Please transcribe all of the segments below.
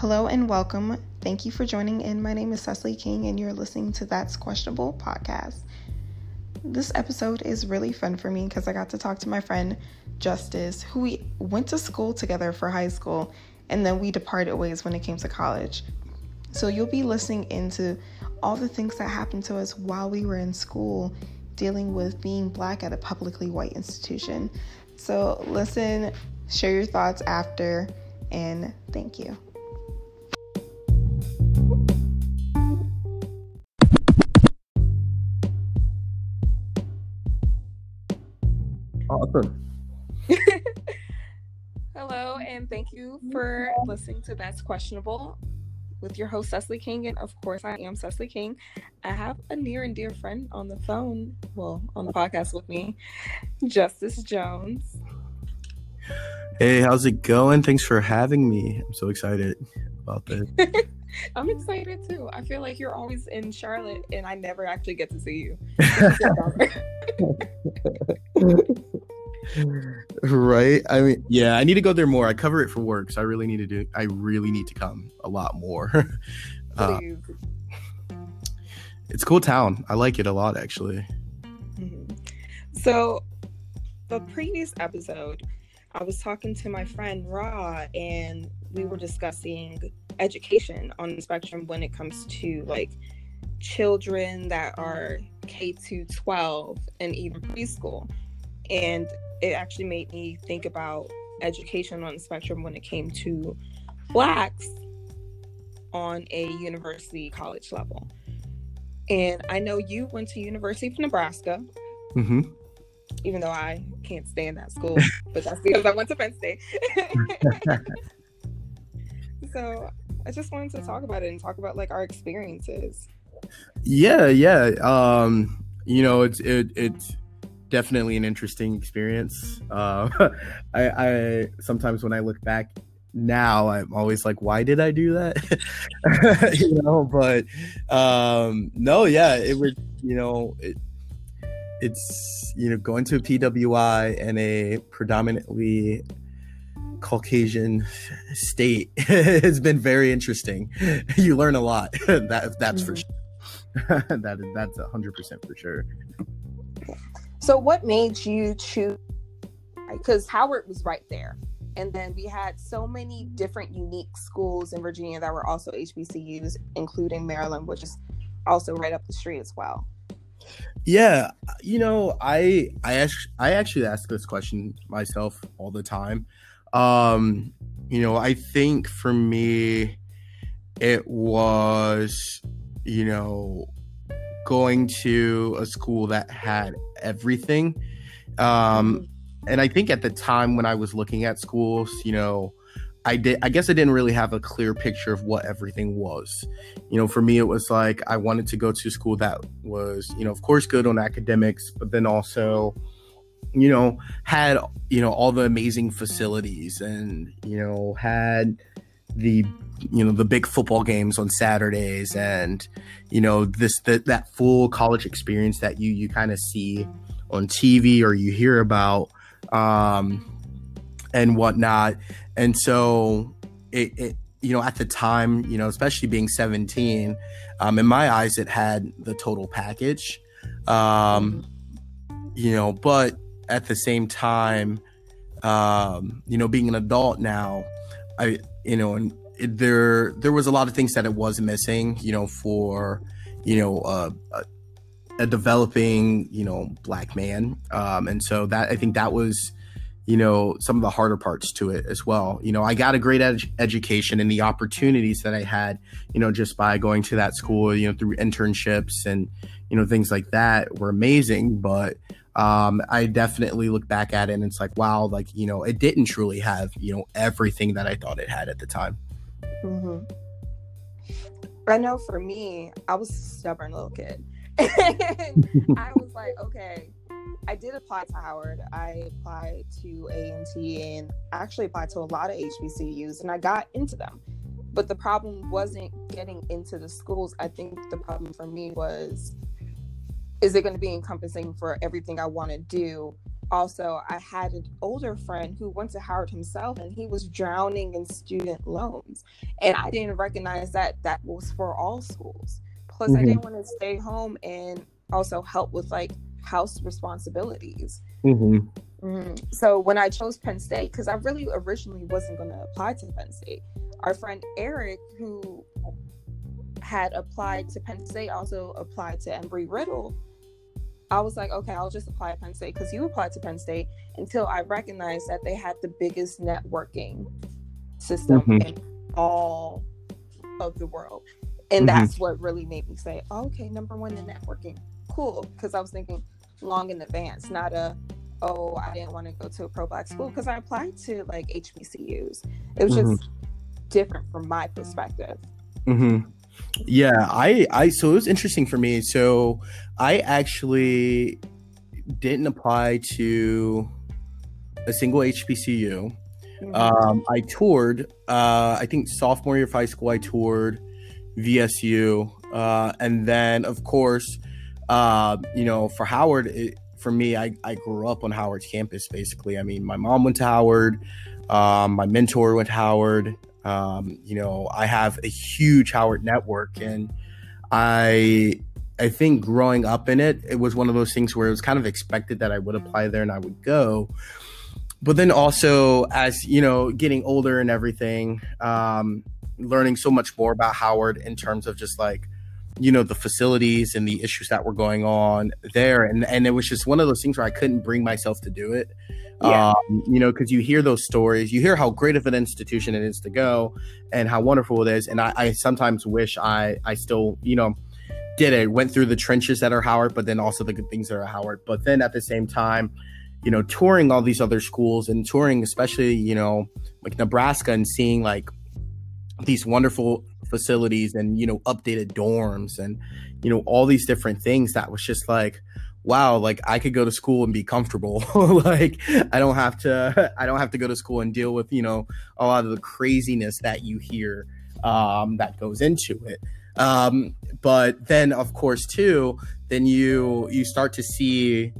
Hello and welcome. Thank you for joining in. My name is Cecily King, and you're listening to That's Questionable podcast. This episode is really fun for me because I got to talk to my friend Justice, who we went to school together for high school, and then we departed ways when it came to college. So you'll be listening into all the things that happened to us while we were in school, dealing with being black at a publicly white institution. So listen, share your thoughts after, and thank you. Hello, and thank you for listening to That's Questionable with your host, Cecily King. And of course, I am Cecily King. I have a near and dear friend on the phone, well, on the podcast with me, Justice Jones. Hey, how's it going? Thanks for having me. I'm so excited about this. I'm excited too. I feel like you're always in Charlotte and I never actually get to see you. right? I mean, yeah, I need to go there more. I cover it for work, so I really need to do I really need to come a lot more. uh, it's cool town. I like it a lot actually. Mm-hmm. So, the previous episode, I was talking to my friend Ra and we were discussing education on the spectrum when it comes to like children that are K to 12 and even preschool. And it actually made me think about education on the spectrum when it came to blacks on a university college level. And I know you went to University of Nebraska. Mm-hmm. Even though I can't stand that school, but that's because I went to Penn State. so I just wanted to talk about it and talk about like our experiences. Yeah, yeah. Um, you know, it's it it's definitely an interesting experience. Uh, I, I sometimes when I look back now, I'm always like, why did I do that? you know, but um, no, yeah, it would, you know, it, it's you know going to a PWI and a predominantly Caucasian state has been very interesting. You learn a lot. that that's mm-hmm. for sure. that that's hundred percent for sure. So, what made you choose? Because Howard was right there, and then we had so many different unique schools in Virginia that were also HBCUs, including Maryland, which is also right up the street as well. Yeah, you know, I I actually I actually ask this question myself all the time. Um, you know, I think for me, it was, you know, going to a school that had everything. Um, and I think at the time when I was looking at schools, you know, I did I guess I didn't really have a clear picture of what everything was. You know, for me it was like I wanted to go to a school that was, you know, of course good on academics, but then also you know, had, you know, all the amazing facilities and, you know, had the you know the big football games on Saturdays and you know this that that full college experience that you you kind of see on TV or you hear about um and whatnot. And so it, it you know at the time you know especially being 17 um in my eyes it had the total package. Um you know but at the same time, um, you know, being an adult now, I, you know, and there there was a lot of things that it was missing, you know, for, you know, uh, a, a developing, you know, black man, um, and so that I think that was, you know, some of the harder parts to it as well. You know, I got a great ed- education and the opportunities that I had, you know, just by going to that school, you know, through internships and, you know, things like that were amazing, but um, I definitely look back at it and it's like, wow, like, you know, it didn't truly have, you know, everything that I thought it had at the time. Mm-hmm. I know for me, I was a stubborn little kid. I was like, okay, I did apply to Howard. I applied to A&T and actually applied to a lot of HBCUs and I got into them. But the problem wasn't getting into the schools. I think the problem for me was is it going to be encompassing for everything I want to do also I had an older friend who went to Howard himself and he was drowning in student loans. And I didn't recognize that that was for all schools. Plus mm-hmm. I didn't want to stay home and also help with like house responsibilities. Mm-hmm. Mm-hmm. So when I chose Penn State, because I really originally wasn't going to apply to Penn State, our friend Eric, who had applied to Penn State, also applied to Embry Riddle. I was like, okay, I'll just apply to Penn State because you applied to Penn State until I recognized that they had the biggest networking system mm-hmm. in all of the world. And mm-hmm. that's what really made me say, oh, okay, number one in networking. Cool. Because I was thinking long in advance, not a, oh, I didn't want to go to a pro black school because I applied to like HBCUs. It was mm-hmm. just different from my perspective. Yeah, I I so it was interesting for me. So I actually didn't apply to a single HBCU. Mm-hmm. Um, I toured. Uh, I think sophomore year of high school, I toured VSU, uh, and then of course, uh, you know, for Howard, it, for me, I I grew up on Howard's campus. Basically, I mean, my mom went to Howard. Um, my mentor went to Howard. Um, you know, I have a huge Howard network, and I I think growing up in it, it was one of those things where it was kind of expected that I would apply there and I would go. But then also, as you know, getting older and everything, um, learning so much more about Howard in terms of just like you know the facilities and the issues that were going on there. And and it was just one of those things where i couldn't bring myself to do it. Yeah. um, you know because you hear those stories you hear how great of an institution it is to go and how wonderful it is. And i, I sometimes wish i i still you know did it. Went through the trenches that are howard but then also the good things that are howard. But then at the same time you know touring all these other schools and touring especially you know like nebraska and seeing like these wonderful facilities and you know updated dorms and you know all these different things that was just like wow like i could go to school and be comfortable. Like i don't have to i don't have to go to school and deal with you know a lot of the craziness that you hear um, that goes into it. Um, but then of course too then you you start to see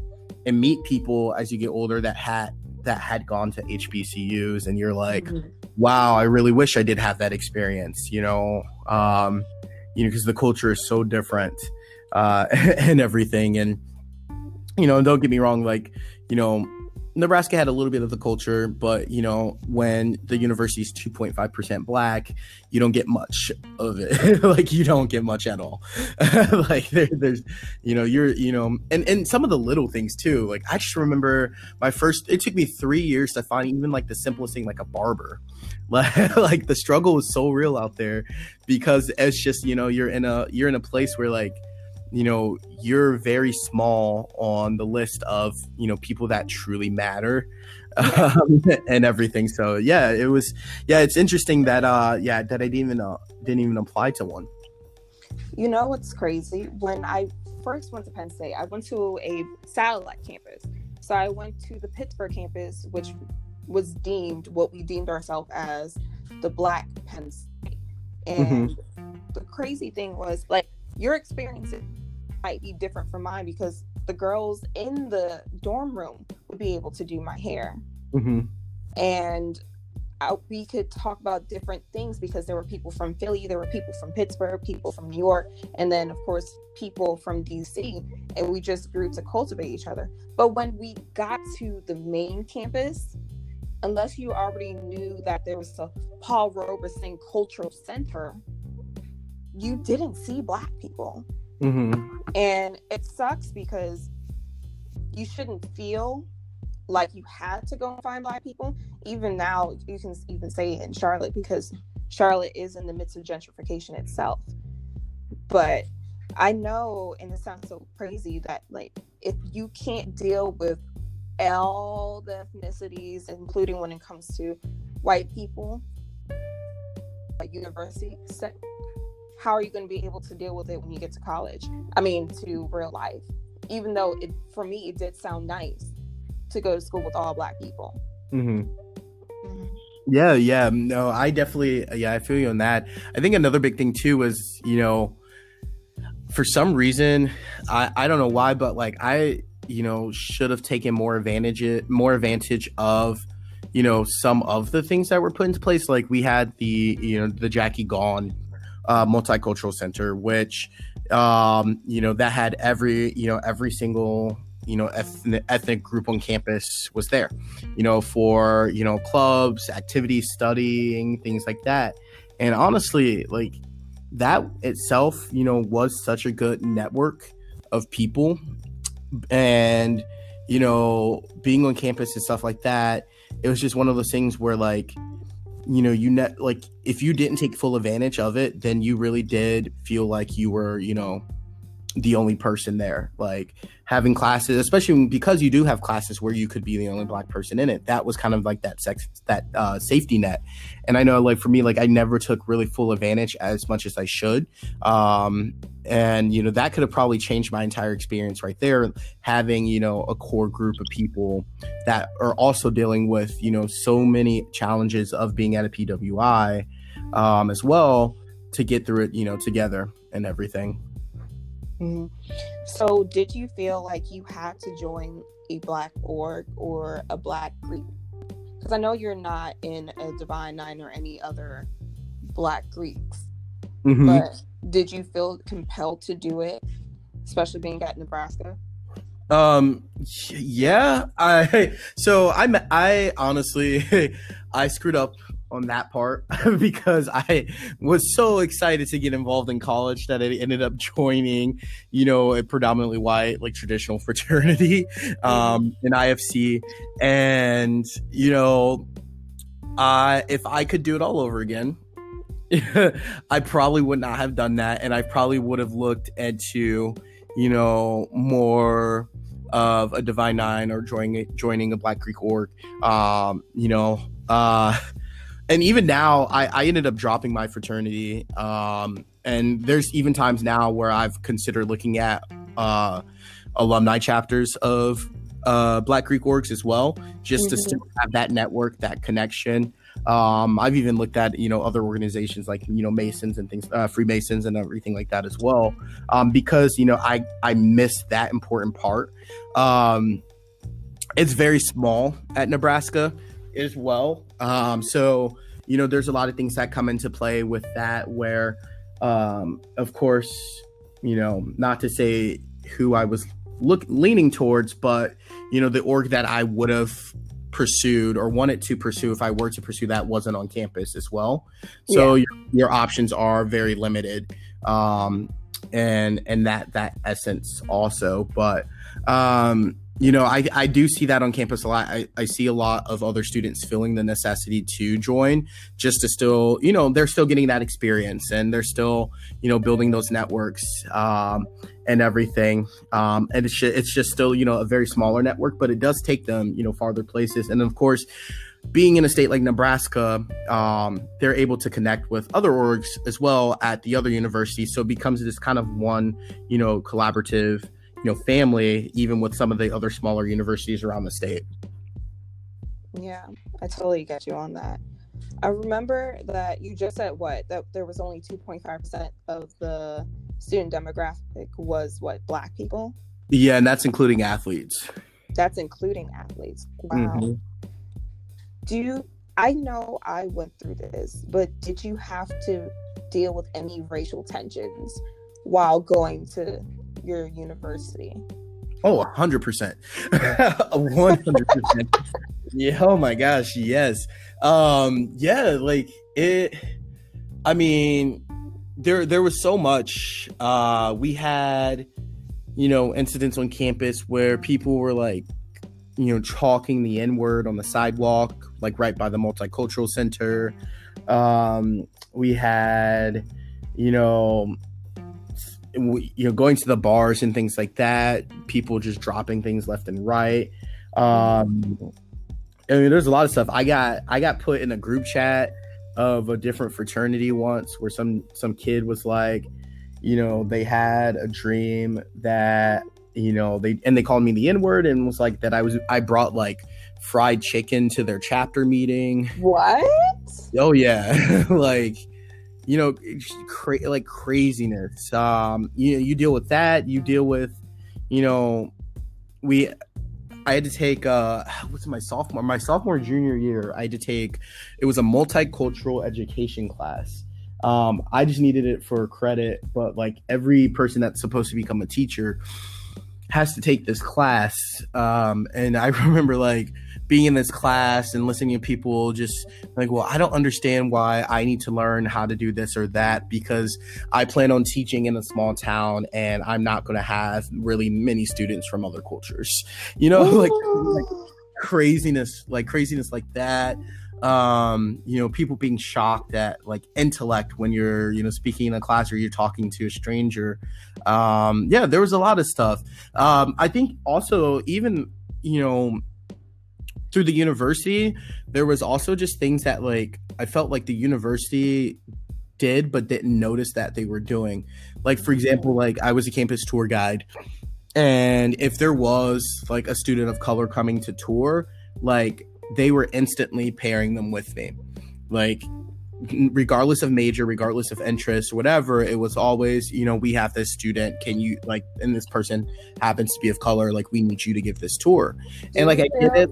and meet people as you get older that had that had gone to hbcus and you're like mm-hmm wow, I really wish I did have that experience, you know, um, you know, because the culture is so different uh, and everything. And, you know, don't get me wrong, like, you know, Nebraska had a little bit of the culture, but you know, when the university is 2.5% black, you don't get much of it. like you don't get much at all. like there, there's, you know, you're, you know, and, and some of the little things too. Like I just remember my first, it took me three years to find even like the simplest thing, like a barber. Like, like the struggle is so real out there because it's just, you know, you're in a, you're in a place where like, you know you're very small on the list of you know people that truly matter um, and everything. So yeah it was yeah it's interesting that uh yeah that i didn't even uh, didn't even apply to one. You know what's crazy? When i first went to penn state i went to a satellite campus. So i went to the pittsburgh campus which was deemed what we deemed ourselves as the black penn state and mm-hmm. the crazy thing was like your experiences might be different from mine because the girls in the dorm room would be able to do my hair. Mm-hmm. And I, we could talk about different things because there were people from Philly, there were people from Pittsburgh, people from New York, and then, of course, people from DC. And we just grew to cultivate each other. But when we got to the main campus, unless you already knew that there was a Paul Robeson Cultural Center, you didn't see Black people. Mm-hmm. And it sucks because you shouldn't feel like you had to go and find black people. Even now, you can even say it in Charlotte because Charlotte is in the midst of gentrification itself. But I know, and it sounds so crazy that like if you can't deal with all the ethnicities, including when it comes to white people, like university how are you going to be able to deal with it when you get to college? I mean, to real life. Even though it, for me, it did sound nice to go to school with all black people. Mm-hmm. Mm-hmm. Yeah, yeah. No, I definitely, yeah, I feel you on that. I think another big thing too was, you know, for some reason, I, I don't know why, but like I, you know should have taken more advantage more advantage of you know some of the things that were put into place. Like we had the you know the jackie Gaughan uh, multicultural center which um you know that had every you know every single you know ethnic, ethnic group on campus was there you know for you know clubs activities studying things like that. And honestly like that itself you know was such a good network of people and you know being on campus and stuff like that it was just one of those things where like you know you net like if you didn't take full advantage of it then you really did feel like you were you know the only person there. Like having classes especially because you do have classes where you could be the only black person in it that was kind of like that sex that uh, safety net. And i know like for me like i never took really full advantage as much as i should. Um and you know that could have probably changed my entire experience right there having you know a core group of people that are also dealing with you know so many challenges of being at a pwi um as well to get through it you know together and everything Mm-hmm. So, did you feel like you had to join a Black org or a Black Greek? Because I know you're not in a Divine Nine or any other Black Greeks, mm-hmm. but did you feel compelled to do it, especially being at Nebraska? Um, yeah, I so I I honestly I screwed up on that part because I was so excited to get involved in college that I ended up joining, you know, a predominantly white, like traditional fraternity um, in IFC. And, you know, I if I could do it all over again, I probably would not have done that. And I probably would have looked into, you know, more of a Divine Nine or joining joining a Black Greek org. Um, you know, uh and even now I, I ended up dropping my fraternity um, and there's even times now where i've considered looking at uh, alumni chapters of uh, black greek orgs as well just mm-hmm. to still have that network that connection um, i've even looked at you know other organizations like you know masons and things uh, freemasons and everything like that as well um, because you know i i miss that important part um, it's very small at nebraska as well. Um, so you know, there's a lot of things that come into play with that. Where, um, of course, you know, not to say who I was look leaning towards, but you know, the org that I would have pursued or wanted to pursue if I were to pursue that wasn't on campus as well. So yeah. your, your, options are very limited. Um, and and that that essence also, but um you know, I, I do see that on campus a lot. I, I see a lot of other students feeling the necessity to join just to still, you know, they're still getting that experience and they're still, you know, building those networks um, and everything. Um, and it's it's just still, you know, a very smaller network, but it does take them, you know, farther places. And of course, being in a state like Nebraska, um, they're able to connect with other orgs as well at the other universities. So it becomes this kind of one, you know, collaborative you know family even with some of the other smaller universities around the state. Yeah i totally get you on that. I remember that you just said what? That there was only 2.5% of the student demographic was what black people? Yeah and that's including athletes. That's including athletes. Wow. Mm-hmm. do you i know i went through this but did you have to deal with any racial tensions while going to your university? Oh, 100%. 100%. yeah, oh my gosh, yes. Um yeah, like it I mean, there there was so much uh we had you know, incidents on campus where people were like you know, chalking the N word on the sidewalk, like right by the multicultural center. Um, we had, you know, you know going to the bars and things like that people just dropping things left and right. Um i mean there's a lot of stuff. I got i got put in a group chat of a different fraternity once where some some kid was like you know they had a dream that you know they and they called me the n word and was like that i was i brought like fried chicken to their chapter meeting. What? Oh yeah. Like you know, cra- like craziness. Um, you you deal with that. You deal with, you know, we I had to take uh what's my sophomore my sophomore junior year I had to take it was a multicultural education class. Um I just needed it for credit, but like every person that's supposed to become a teacher has to take this class. Um and I remember like being in this class and listening to people just like, well, I don't understand why I need to learn how to do this or that because I plan on teaching in a small town and I'm not going to have really many students from other cultures. You know, like, like craziness, like craziness like that. Um you know people being shocked at like intellect when you're you know speaking in a class or you're talking to a stranger. Um yeah there was a lot of stuff. Um i think also even you know through the university, there was also just things that like I felt like the university did but didn't notice that they were doing. Like for example, like I was a campus tour guide and if there was like a student of color coming to tour, like they were instantly pairing them with me. Like regardless of major, regardless of interest, whatever, it was always, you know, we have this student. Can you like, and this person happens to be of color. Like, we need you to give this tour. and like, I did it.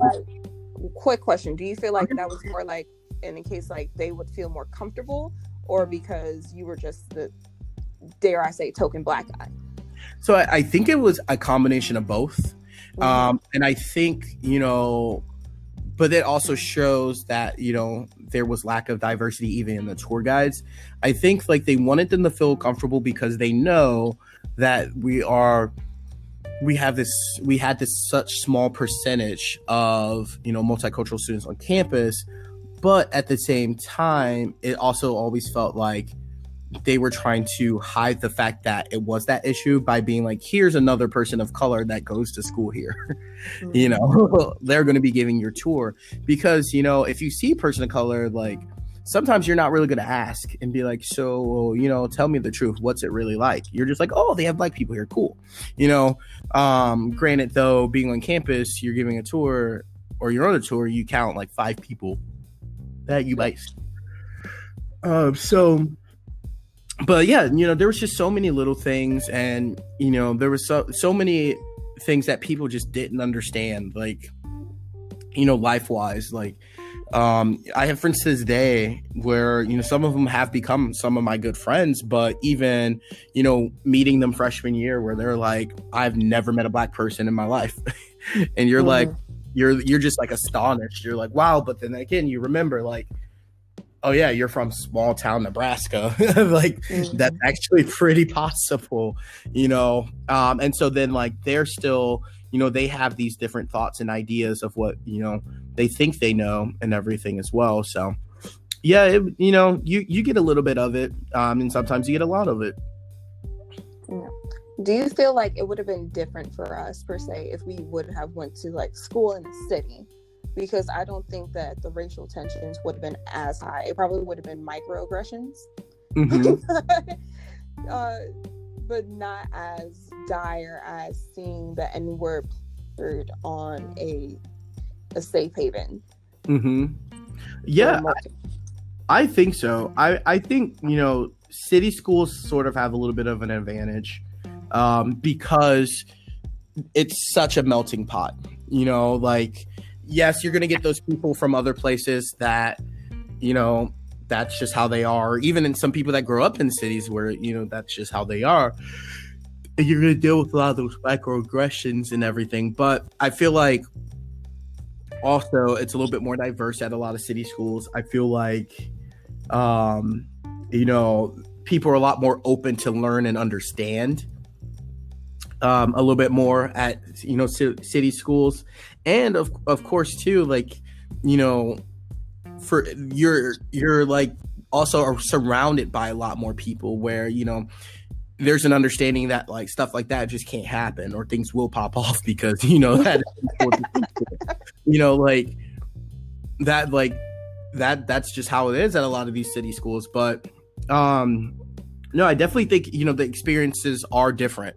Quick question: Do you feel like that was more like in a case like they would feel more comfortable, or because you were just the dare I say token black guy? So I, I think it was a combination of both, mm-hmm. um, and I think you know, but it also shows that you know there was lack of diversity even in the tour guides. I think like they wanted them to feel comfortable because they know that we are we have this we had this such small percentage of you know multicultural students on campus but at the same time it also always felt like they were trying to hide the fact that it was that issue by being like here's another person of color that goes to school here mm-hmm. you know they're going to be giving your tour because you know if you see a person of color like sometimes you're not really going to ask and be like, so, you know, tell me the truth. What's it really like? You're just like, oh, they have black people here. Cool. You know, um, granted, though, being on campus, you're giving a tour or you're on a tour, you count like five people that you might. Um, so, but yeah, you know, there was just so many little things, and you know, there was so so many things that people just didn't understand, like, you know, life wise, like um, I have friends to this day where you know some of them have become some of my good friends, but even you know meeting them freshman year where they're like, I've never met a black person in my life, and you're mm-hmm. like, you're you're just like astonished. You're like, wow, but then again, you remember like, oh yeah, you're from small town Nebraska, like mm-hmm. that's actually pretty possible, you know. Um, and so then like they're still you know they have these different thoughts and ideas of what you know they think they know and everything as well so yeah it, you know you you get a little bit of it um and sometimes you get a lot of it yeah. do you feel like it would have been different for us per se if we would have went to like school in the city because i don't think that the racial tensions would have been as high it probably would have been microaggressions mm-hmm. uh, but not as dire as seeing the N word on a a safe haven. Mm-hmm. Yeah, I, I think so. I I think you know city schools sort of have a little bit of an advantage um, because it's such a melting pot. You know, like yes, you're going to get those people from other places that you know that's just how they are. Even in some people that grow up in cities where you know that's just how they are. You're gonna deal with a lot of those microaggressions and everything. But I feel like also it's a little bit more diverse at a lot of city schools. I feel like, um, you know, people are a lot more open to learn and understand. Um, a little bit more at you know city schools, and of of course too, like you know for you're you're like also are surrounded by a lot more people where you know there's an understanding that like stuff like that just can't happen or things will pop off because you know that you know like that like that that's just how it is at a lot of these city schools but um no i definitely think you know the experiences are different.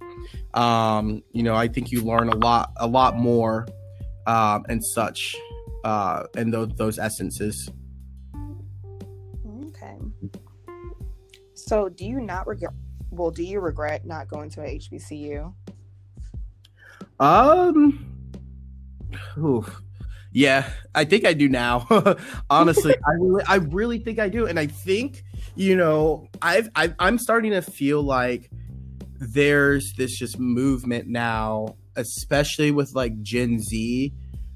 Um you know i think you learn a lot a lot more um and such uh and those those essences okay so do you not regret well do you regret not going to a hbcu Um. Yeah, I think I do now. Honestly, I really, I really think I do, and I think you know, I've, I've I'm starting to feel like there's this just movement now, especially with like Gen Z,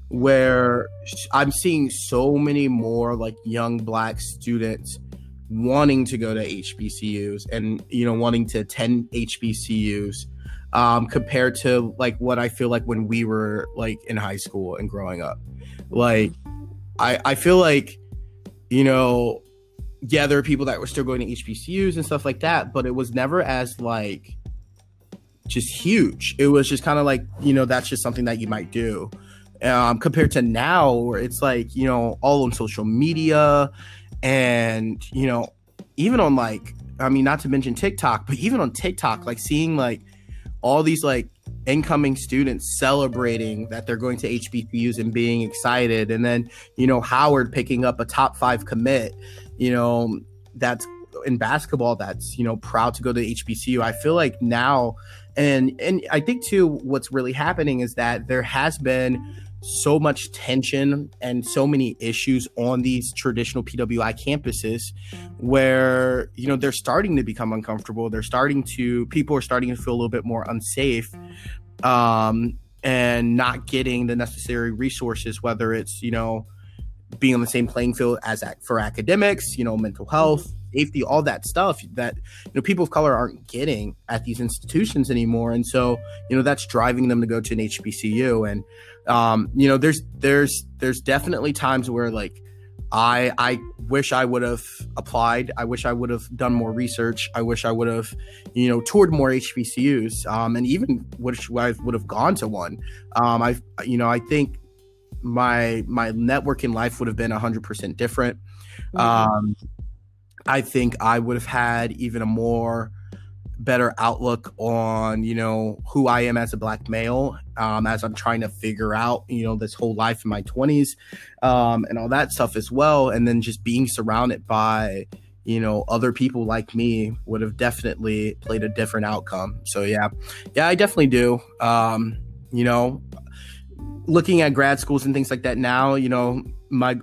where I'm seeing so many more like young black students wanting to go to HBCUs and you know wanting to attend HBCUs um, compared to like what I feel like when we were like in high school and growing up. Like, I I feel like you know, yeah, there are people that were still going to HBCUs and stuff like that, but it was never as like just huge. It was just kind of like you know that's just something that you might do. Um, compared to now, where it's like you know all on social media, and you know even on like I mean not to mention TikTok, but even on TikTok, like seeing like all these like incoming students celebrating that they're going to HBCUs and being excited, and then you know Howard picking up a top five commit, you know that's in basketball that's you know proud to go to HBCU. I feel like now, and and I think too, what's really happening is that there has been so much tension and so many issues on these traditional PWI campuses where you know they're starting to become uncomfortable. They're starting to people are starting to feel a little bit more unsafe um, and not getting the necessary resources whether it's you know being on the same playing field as for academics you know mental health safety all that stuff that you know people of color aren't getting at these institutions anymore and so you know that's driving them to go to an HBCU and um, you know, there's there's there's definitely times where like I I wish I would have applied. I wish I would have done more research. I wish I would have, you know, toured more HBCUs, um, and even wish I would have gone to one. Um, I you know I think my my network in life would have been hundred percent different. Mm-hmm. Um, I think I would have had even a more better outlook on you know who I am as a black male um, as I'm trying to figure out you know this whole life in my 20s um, and all that stuff as well. And then just being surrounded by you know other people like me would have definitely played a different outcome. So yeah. Yeah I definitely do. Um, you know looking at grad schools and things like that now you know my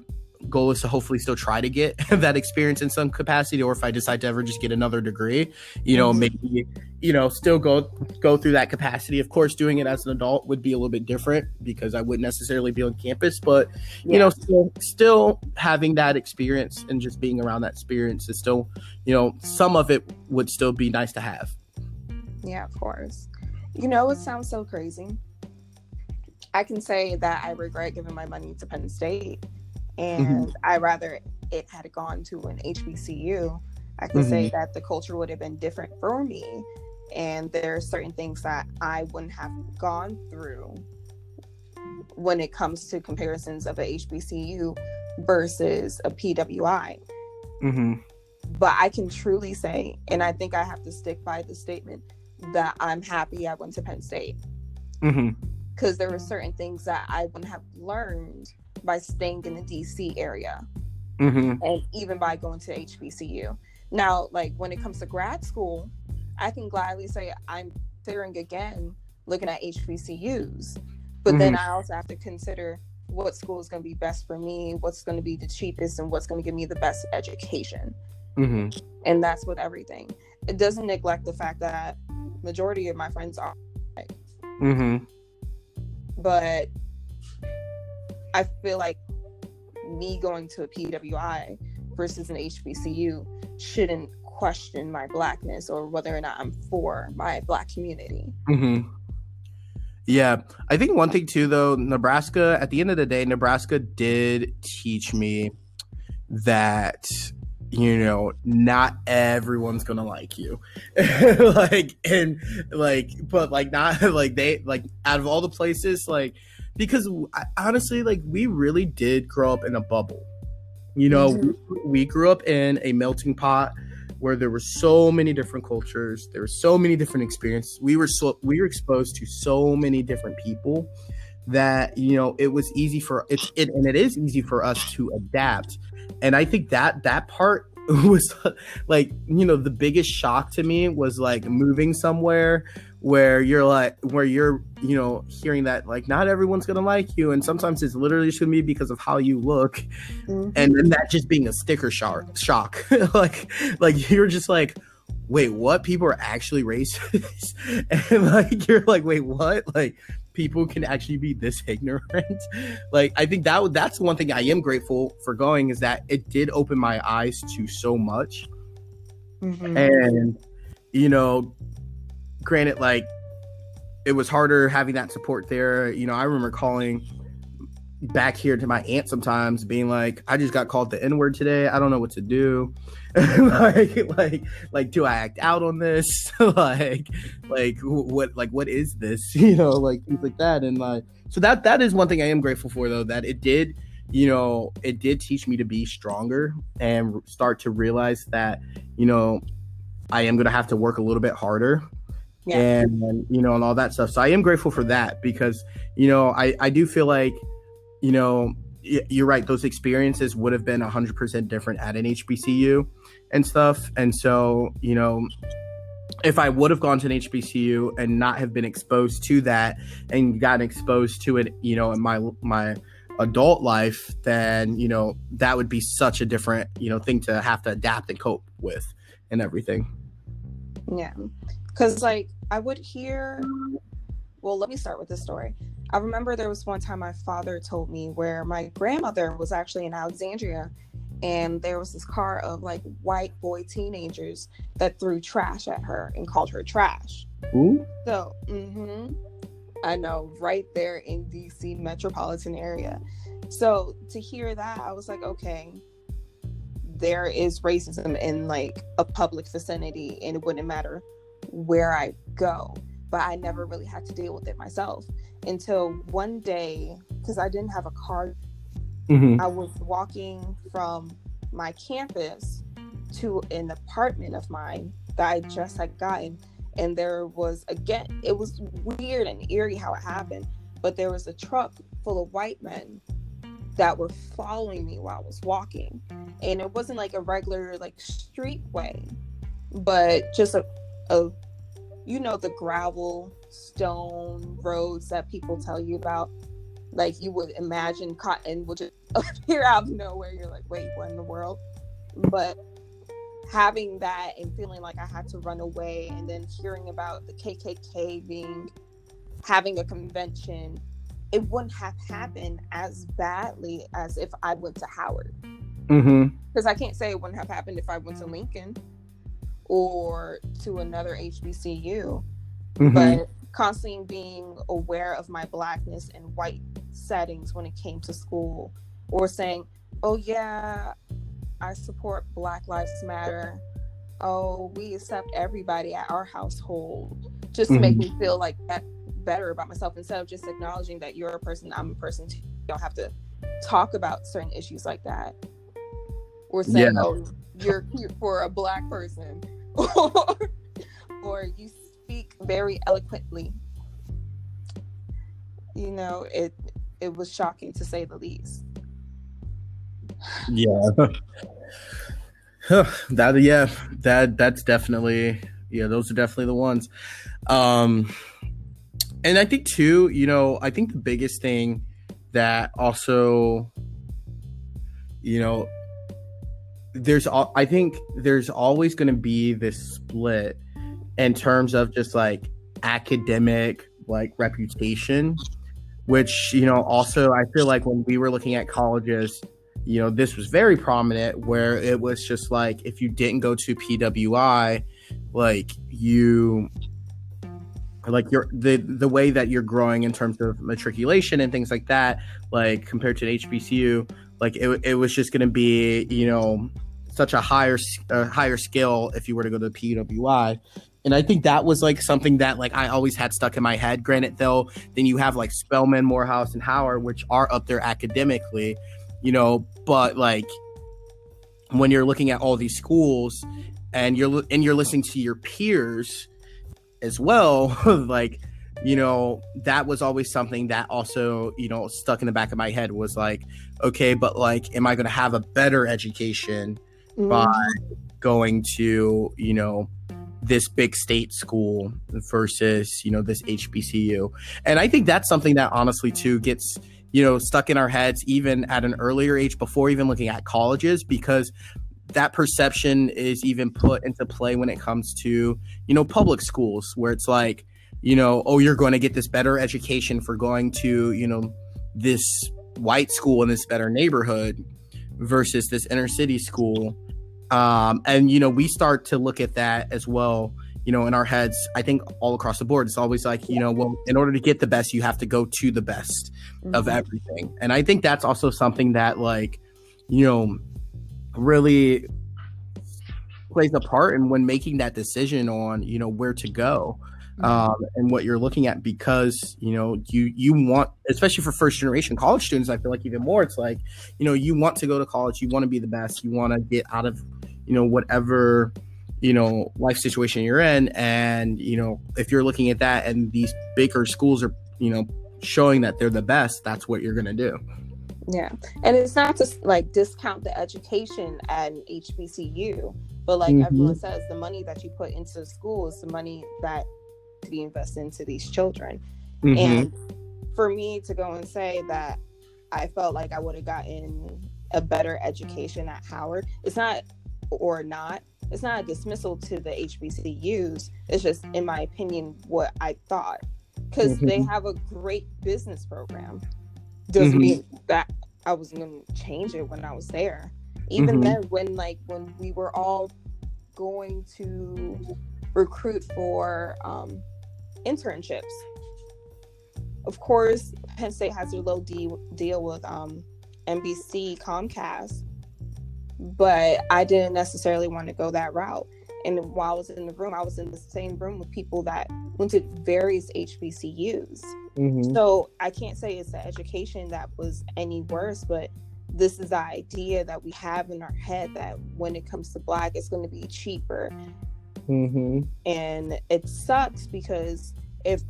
goal is to hopefully still try to get that experience in some capacity or if i decide to ever just get another degree you know maybe you know still go go through that capacity. Of course doing it as an adult would be a little bit different because i wouldn't necessarily be on campus but you know still still having that experience and just being around that experience is still you know some of it would still be nice to have. Yeah of course. You know it sounds so crazy. I can say that I regret giving my money to Penn State. And mm-hmm. I rather it had gone to an HBCU. I can mm-hmm. say that the culture would have been different for me, and there are certain things that I wouldn't have gone through when it comes to comparisons of a HBCU versus a PWI. Mm-hmm. But I can truly say, and I think I have to stick by the statement that I'm happy I went to Penn State. Because mm-hmm. there were certain things that I wouldn't have learned by staying in the DC area mm-hmm. and even by going to HBCU. Now, like when it comes to grad school, I can gladly say I'm considering again looking at HBCUs, but mm-hmm. then I also have to consider what school is going to be best for me, what's going to be the cheapest, and what's going to give me the best education. Mm-hmm. And that's with everything. It doesn't neglect the fact that majority of my friends are. Mm-hmm. But I feel like me going to a PWI versus an HBCU shouldn't question my blackness or whether or not I'm for my black community. Mm-hmm. Yeah, I think one thing too, though, Nebraska. At the end of the day, Nebraska did teach me that you know not everyone's gonna like you like and like but like not like they like out of all the places like because honestly, like we really did grow up in a bubble. You know, mm-hmm. we, grew up in a melting pot where there were so many different cultures, there were so many different experiences. We were so we were exposed to so many different people that you know it was easy for it, it and it is easy for us to adapt. And I think that that part was like you know the biggest shock to me was like moving somewhere where you're like where you're you know hearing that like not everyone's gonna like you and sometimes it's literally just gonna be because of how you look. Mm-hmm. and then that just being a sticker shock shock. Like like you're just like wait what? People are actually racist? And like you're like wait what? Like people can actually be this ignorant? Like i think that that's one thing i am grateful for going is that it did open my eyes to so much. Mm-hmm. and you know granted, like it was harder having that support there. You know, I remember calling back here to my aunt sometimes being like, I just got called the N word today. I don't know what to do. like, like, like, do I act out on this? like, like, what, like, what is this? You know, like things like that. And like, so that, that is one thing I am grateful for though, that it did, you know, it did teach me to be stronger and start to realize that, you know, I am going to have to work a little bit harder yeah. and, and you know and all that stuff. So i am grateful for that because you know i i do feel like you know you're right those experiences would have been 100% different at an hbcu and stuff. And so you know if i would have gone to an hbcu and not have been exposed to that and gotten exposed to it you know in my my adult life then you know that would be such a different you know thing to have to adapt and cope with and everything. Yeah because, like, I would hear, well, let me start with this story. I remember there was one time my father told me where my grandmother was actually in Alexandria and there was this car of like white boy teenagers that threw trash at her and called her trash. Ooh. So, mm-hmm, I know, right there in DC metropolitan area. So to hear that, I was like, okay, there is racism in like a public vicinity, and it wouldn't matter where I go. But I never really had to deal with it myself until one day, because I didn't have a car. Mm-hmm. I was walking from my campus to an apartment of mine that I just had gotten. And there was, again, it was weird and eerie how it happened, but there was a truck full of white men that were following me while I was walking. And it wasn't like a regular, like, street way, but just a of you know the gravel stone roads that people tell you about like you would imagine cotton would just appear out of nowhere. You're like wait what in the world? But having that and feeling like i had to run away and then hearing about the kkk being having a convention it wouldn't have happened as badly as if i went to howard. Because mm-hmm. i can't say it wouldn't have happened if i went to lincoln or to another HBCU, mm-hmm. but constantly being aware of my blackness in white settings when it came to school, or saying, "Oh yeah, I support Black Lives Matter." Oh, we accept everybody at our household, just to mm-hmm. make me feel like that better about myself instead of just acknowledging that you're a person, I'm a person. Too. You don't have to talk about certain issues like that, or saying, yeah. "Oh, you're cute for a black person." Or, or you speak very eloquently. You know, it it was shocking to say the least. Yeah. that yeah, that that's definitely yeah, those are definitely the ones. Um and I think too, you know, I think the biggest thing that also you know there's all I think there's always going to be this split in terms of just like academic like reputation which you know also I feel like when we were looking at colleges you know this was very prominent where it was just like if you didn't go to PWI like you like your the the way that you're growing in terms of matriculation and things like that like compared to an HBCU like it, it was just going to be you know such a higher higher skill if you were to go to the PWI. And I think that was like something that like I always had stuck in my head. Granted, though, then you have like Spelman, Morehouse, and Howard, which are up there academically, you know. But like when you're looking at all these schools and you're and you're listening to your peers as well, like you know, that was always something that also, you know, stuck in the back of my head was like, okay, but like, am I going to have a better education mm. by going to, you know, this big state school versus you know this HBCU. And I think that's something that honestly too gets you know stuck in our heads even at an earlier age before even looking at colleges because that perception is even put into play when it comes to you know public schools where it's like you know oh you're going to get this better education for going to you know this white school in this better neighborhood versus this inner city school um, and you know we start to look at that as well you know in our heads i think all across the board it's always like you know well in order to get the best you have to go to the best mm-hmm. of everything and i think that's also something that like you know really plays a part in when making that decision on you know where to go. Um, and what you're looking at because you know you you want especially for first generation college students i feel like even more it's like you know you want to go to college you want to be the best you want to get out of you know whatever you know life situation you're in and you know if you're looking at that and these bigger schools are you know showing that they're the best that's what you're going to do yeah. And it's not to like discount the education at HBCU, but like mm-hmm. everyone says, the money that you put into school is the money that to be invested into these children. Mm-hmm. And for me to go and say that I felt like I would have gotten a better education at Howard, it's not or not, it's not a dismissal to the HBCUs. It's just, in my opinion, what I thought. Because mm-hmm. they have a great business program doesn't mm-hmm. mean that I was gonna change it when I was there. Even mm-hmm. then, when like when we were all going to recruit for um, internships, of course, Penn State has their low deal deal with um, NBC Comcast, but I didn't necessarily want to go that route. And while I was in the room, I was in the same room with people that went to various HBCUs. Mm-hmm. So I can't say it's the education that was any worse, but this is the idea that we have in our head that when it comes to black, it's going to be cheaper. Mm-hmm. And it sucks because if,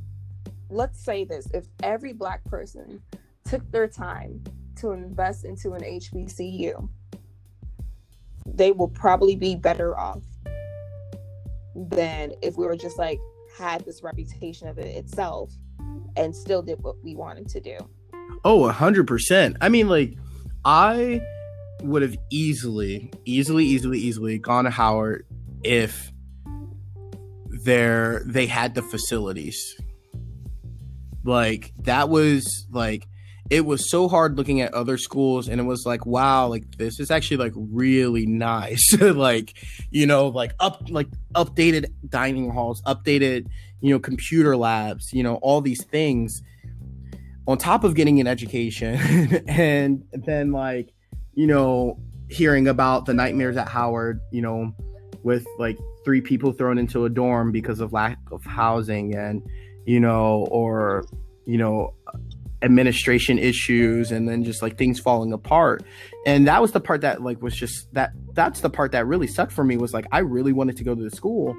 let's say this, if every black person took their time to invest into an HBCU, they will probably be better off than if we were just like had this reputation of it itself and still did what we wanted to do. Oh, a hundred percent. I mean, like, I would have easily, easily, easily, easily gone to Howard if there they had the facilities. Like that was like it was so hard looking at other schools and it was like wow like this is actually like really nice like you know like up like updated dining halls updated you know computer labs you know all these things on top of getting an education and then like you know hearing about the nightmares at howard you know with like three people thrown into a dorm because of lack of housing and you know or you know administration issues and then just like things falling apart. And that was the part that like was just that that's the part that really sucked for me was like i really wanted to go to the school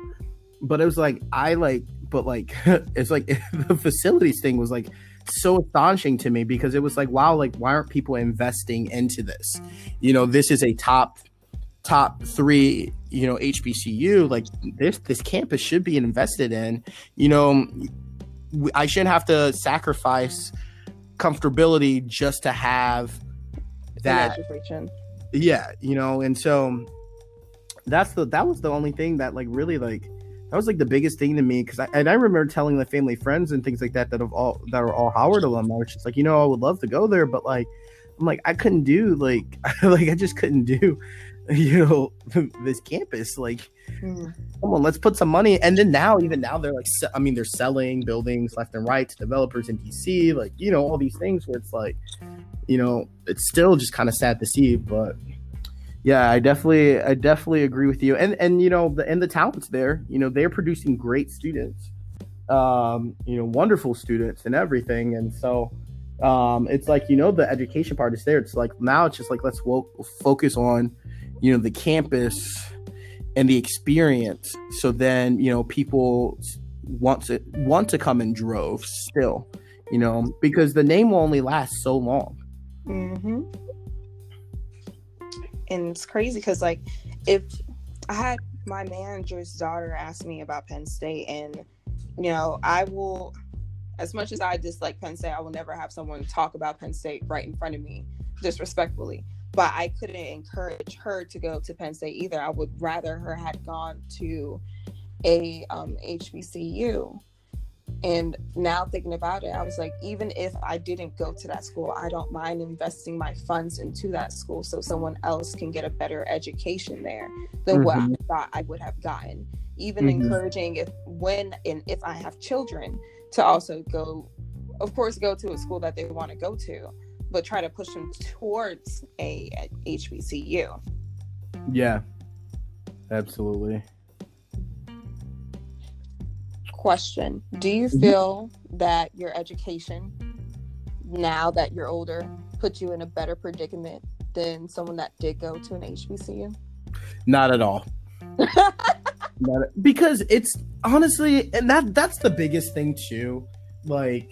but it was like i like but like it's like the facilities thing was like so astonishing to me because it was like wow like why aren't people investing into this? You know this is a top top three you know hbcu like this this campus should be invested in. You know i shouldn't have to sacrifice comfortability just to have that. yeah you know and so that's the that was the only thing that like really like that was like the biggest thing to me because I and I remember telling my family friends and things like that that have all that are all Howard alumni. It's just like you know I would love to go there, but like I'm like I couldn't do like like I just couldn't do you know this campus like mm. come on let's put some money and then now even now they're like i mean they're selling buildings left and right to developers in dc like you know all these things where it's like you know it's still just kind of sad to see but yeah i definitely i definitely agree with you. And and you know the and the talents there. You know they're producing great students um you know wonderful students and everything. And so um it's like you know the education part is there. It's like now it's just like let's wo- focus on you know the campus and the experience so then you know people want to want to come in droves still you know because the name will only last so long mm-hmm. and it's crazy because like if i had my manager's daughter asked me about Penn State, and you know, I will, as much as I dislike Penn State, I will never have someone talk about Penn State right in front of me disrespectfully. But I couldn't encourage her to go to Penn State either. I would rather her had gone to a um, HBCU and now thinking about it, I was like, even if I didn't go to that school, I don't mind investing my funds into that school so someone else can get a better education there than mm-hmm. what I thought I would have gotten. Even mm-hmm. encouraging if when and if I have children to also go, of course, go to a school that they want to go to, but try to push them towards a, a HBCU. Yeah, absolutely. Question. Do you mm-hmm. feel that your education now that you're older puts you in a better predicament than someone that did go to an hbcu not at all. Not, because it's honestly and that that's the biggest thing too. Like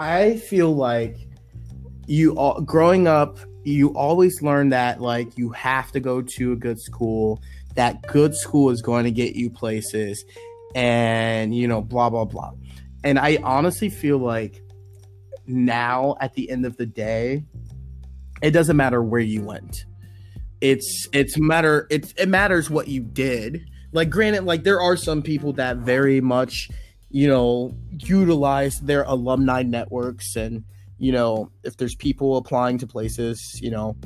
i feel like you all growing up you always learn that like you have to go to a good school that good school is going to get you places and you know blah blah blah. And i honestly feel like now at the end of the day it doesn't matter where you went. It's it's matter it's it matters what you did. Like granted like there are some people that very much you know utilize their alumni networks and you know if there's people applying to places you know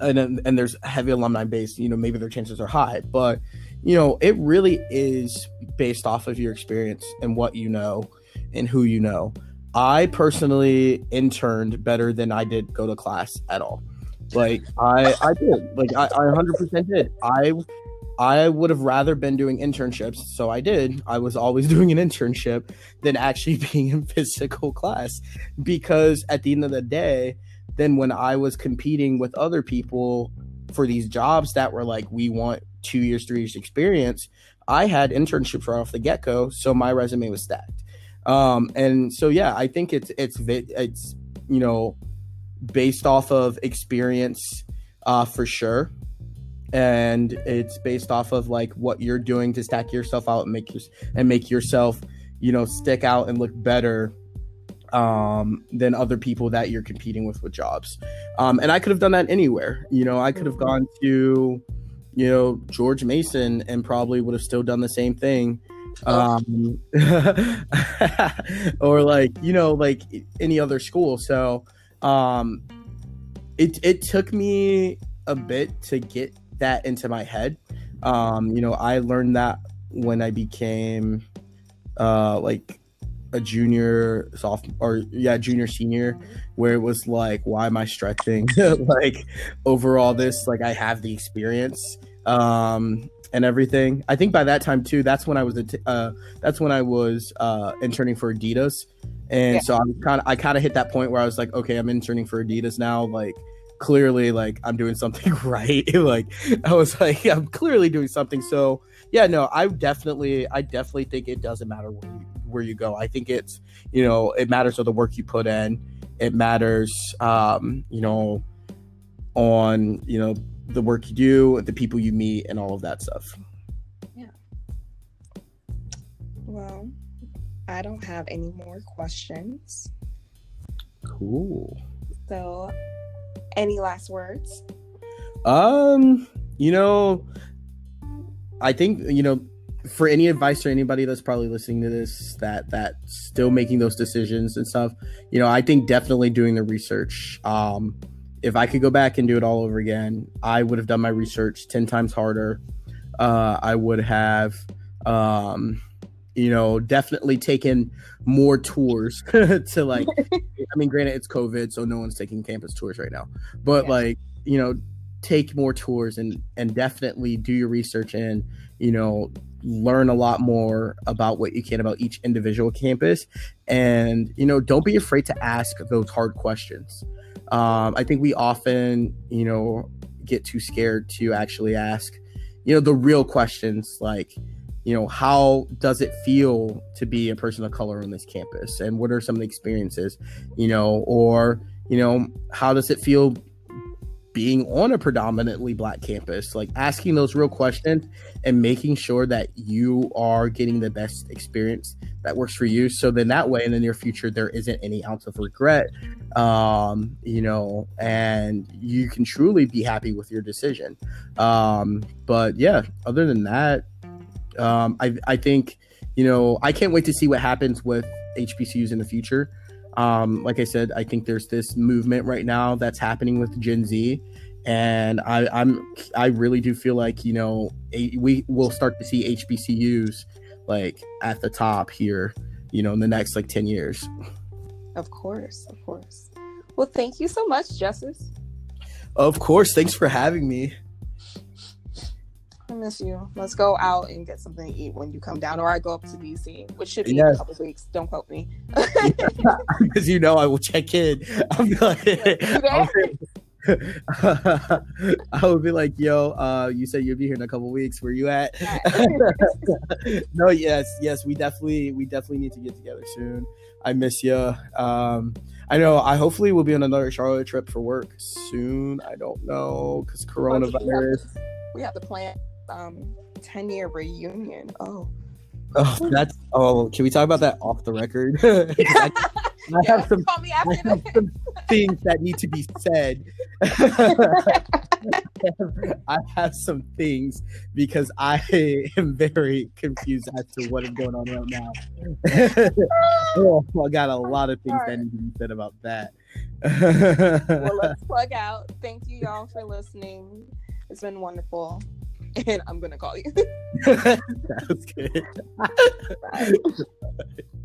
and and there's heavy alumni base you know maybe their chances are high but you know, it really is based off of your experience and what you know and who you know. I personally interned better than I did go to class at all. Like I, I did. Like I, I 100% did. I, I would have rather been doing internships, so I did. I was always doing an internship than actually being in physical class, because at the end of the day, then when I was competing with other people for these jobs that were like, we want two years, three years experience, I had internships right off the get go, so my resume was stacked. Um, and so yeah, I think it's it's it's you know based off of experience uh, for sure, and it's based off of like what you're doing to stack yourself out and make your and make yourself you know stick out and look better um, than other people that you're competing with with jobs. Um, and I could have done that anywhere. You know, I could have gone to you know, George Mason and probably would have still done the same thing. Um, or like, you know, like any other school. So, um, it, it took me a bit to get that into my head. Um, you know, I learned that when I became, uh, like a junior sophomore or yeah junior senior where it was like why am i stretching like over all this like i have the experience um and everything i think by that time too that's when i was uh that's when i was uh interning for adidas and yeah. so i'm kind of i kind of hit that point where i was like okay i'm interning for adidas now like clearly like i'm doing something right like i was like i'm clearly doing something so yeah no i definitely i definitely think it doesn't matter where you where you go. I think it's you know it matters of the work you put in. It matters, um, you know, on you know the work you do, the people you meet, and all of that stuff. Yeah. Well, I don't have any more questions. Cool. So, any last words? Um, you know, I think you know for any advice for anybody that's probably listening to this that that still making those decisions and stuff you know i think definitely doing the research um if i could go back and do it all over again i would have done my research 10 times harder uh i would have um you know definitely taken more tours to like i mean granted it's covid so no one's taking campus tours right now but yeah. like you know take more tours and and definitely do your research and you know learn a lot more about what you can about each individual campus and you know don't be afraid to ask those hard questions um, i think we often you know get too scared to actually ask you know the real questions like you know how does it feel to be a person of color on this campus? And what are some of the experiences you know or you know how does it feel being on a predominantly black campus? Like asking those real questions and making sure that you are getting the best experience that works for you. So then that way in the near future there isn't any ounce of regret um you know and you can truly be happy with your decision. Um but yeah other than that um i i think you know i can't wait to see what happens with hbcus in the future um, like I said, I think there's this movement right now that's happening with Gen Z, and I, I'm I really do feel like you know a, we will start to see HBCUs like at the top here, you know, in the next like ten years. Of course, of course. Well, thank you so much, Justice. Of course, thanks for having me. Miss you. Let's go out and get something to eat when you come down, or I go up to DC, which should be yes. in a couple weeks. Don't quote me. Because you know I will check in. I'm like, I would be like, yo, uh, you said you'd be here in a couple weeks. Where you at? no, yes, yes, we definitely, we definitely need to get together soon. I miss you. Um, I know. I hopefully will be on another Charlotte trip for work soon. I don't know because coronavirus. We have to plan um 10 year reunion. Oh. Oh, that's oh. Can we talk about that off the record? I, I yeah, have some, I have some things that need to be said. I have some things because I am very confused as to what is going on right now. oh, I got a lot of things that need to be said about that. well, let's plug out. Thank you, y'all, for listening. It's been wonderful. And I'm gonna call you. That's good.